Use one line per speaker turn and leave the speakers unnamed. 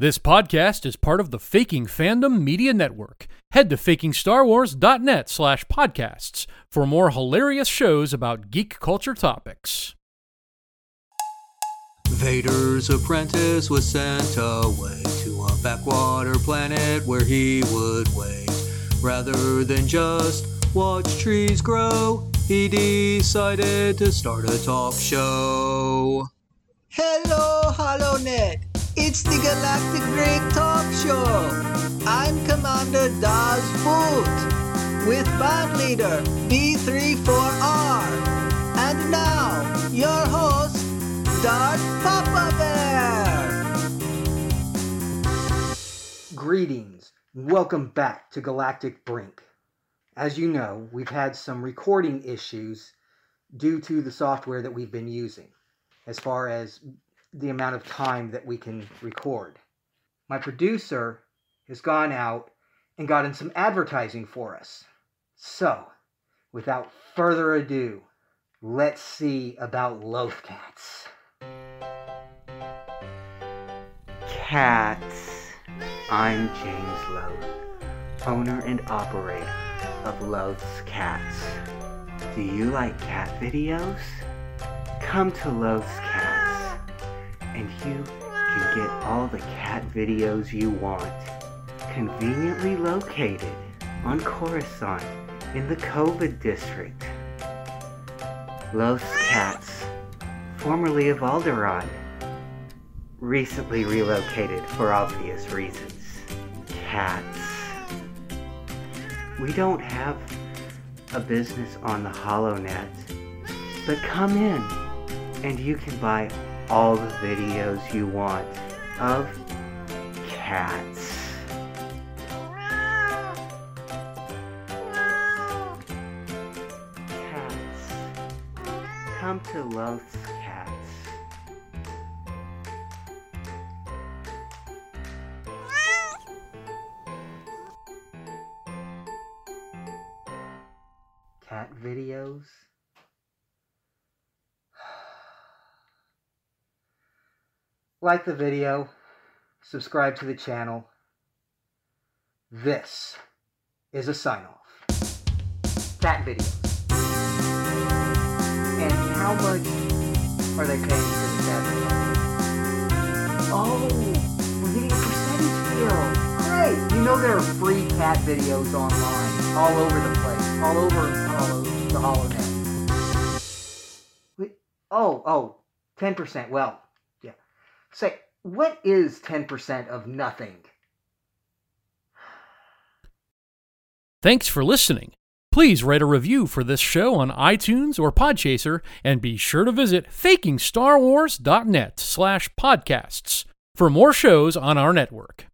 This podcast is part of the Faking Fandom Media Network. Head to fakingstarwars.net slash podcasts for more hilarious shows about geek culture topics.
Vader's apprentice was sent away to a backwater planet where he would wait. Rather than just watch trees grow, he decided to start a talk show.
Hello, HoloNet! It's the Galactic Break Talk Show! I'm Commander Daz Boot with band leader B34R. And now, your host, Darth Papa Bear!
Greetings, welcome back to Galactic Brink. As you know, we've had some recording issues due to the software that we've been using, as far as the amount of time that we can record. My producer has gone out and gotten some advertising for us. So, without further ado, let's see about Loaf Cats. Cats. I'm James Loaf, owner and operator of Loaf's Cats. Do you like cat videos? Come to Loaf's Cats, and you can get all the cat videos you want. Conveniently located on Coruscant in the COVID district. Loaf's Cats, formerly of Alderaan, recently relocated for obvious reasons. Cats. We don't have a business on the HoloNet, but come in and you can buy all the videos you want of cats. Cats. Come to Loth's Cats. Cat videos? Like the video, subscribe to the channel. This is a sign off. Cat videos. And how much are they paying for this advertising? Oh, we're getting a percentage deal. Great. You know there are free cat videos online, all over the place, all over the HoloNet. Wait, oh, oh, 10%. Well. Say, what is 10% of nothing?
Thanks for listening. Please write a review for this show on iTunes or Podchaser, and be sure to visit fakingstarwars.net slash podcasts for more shows on our network.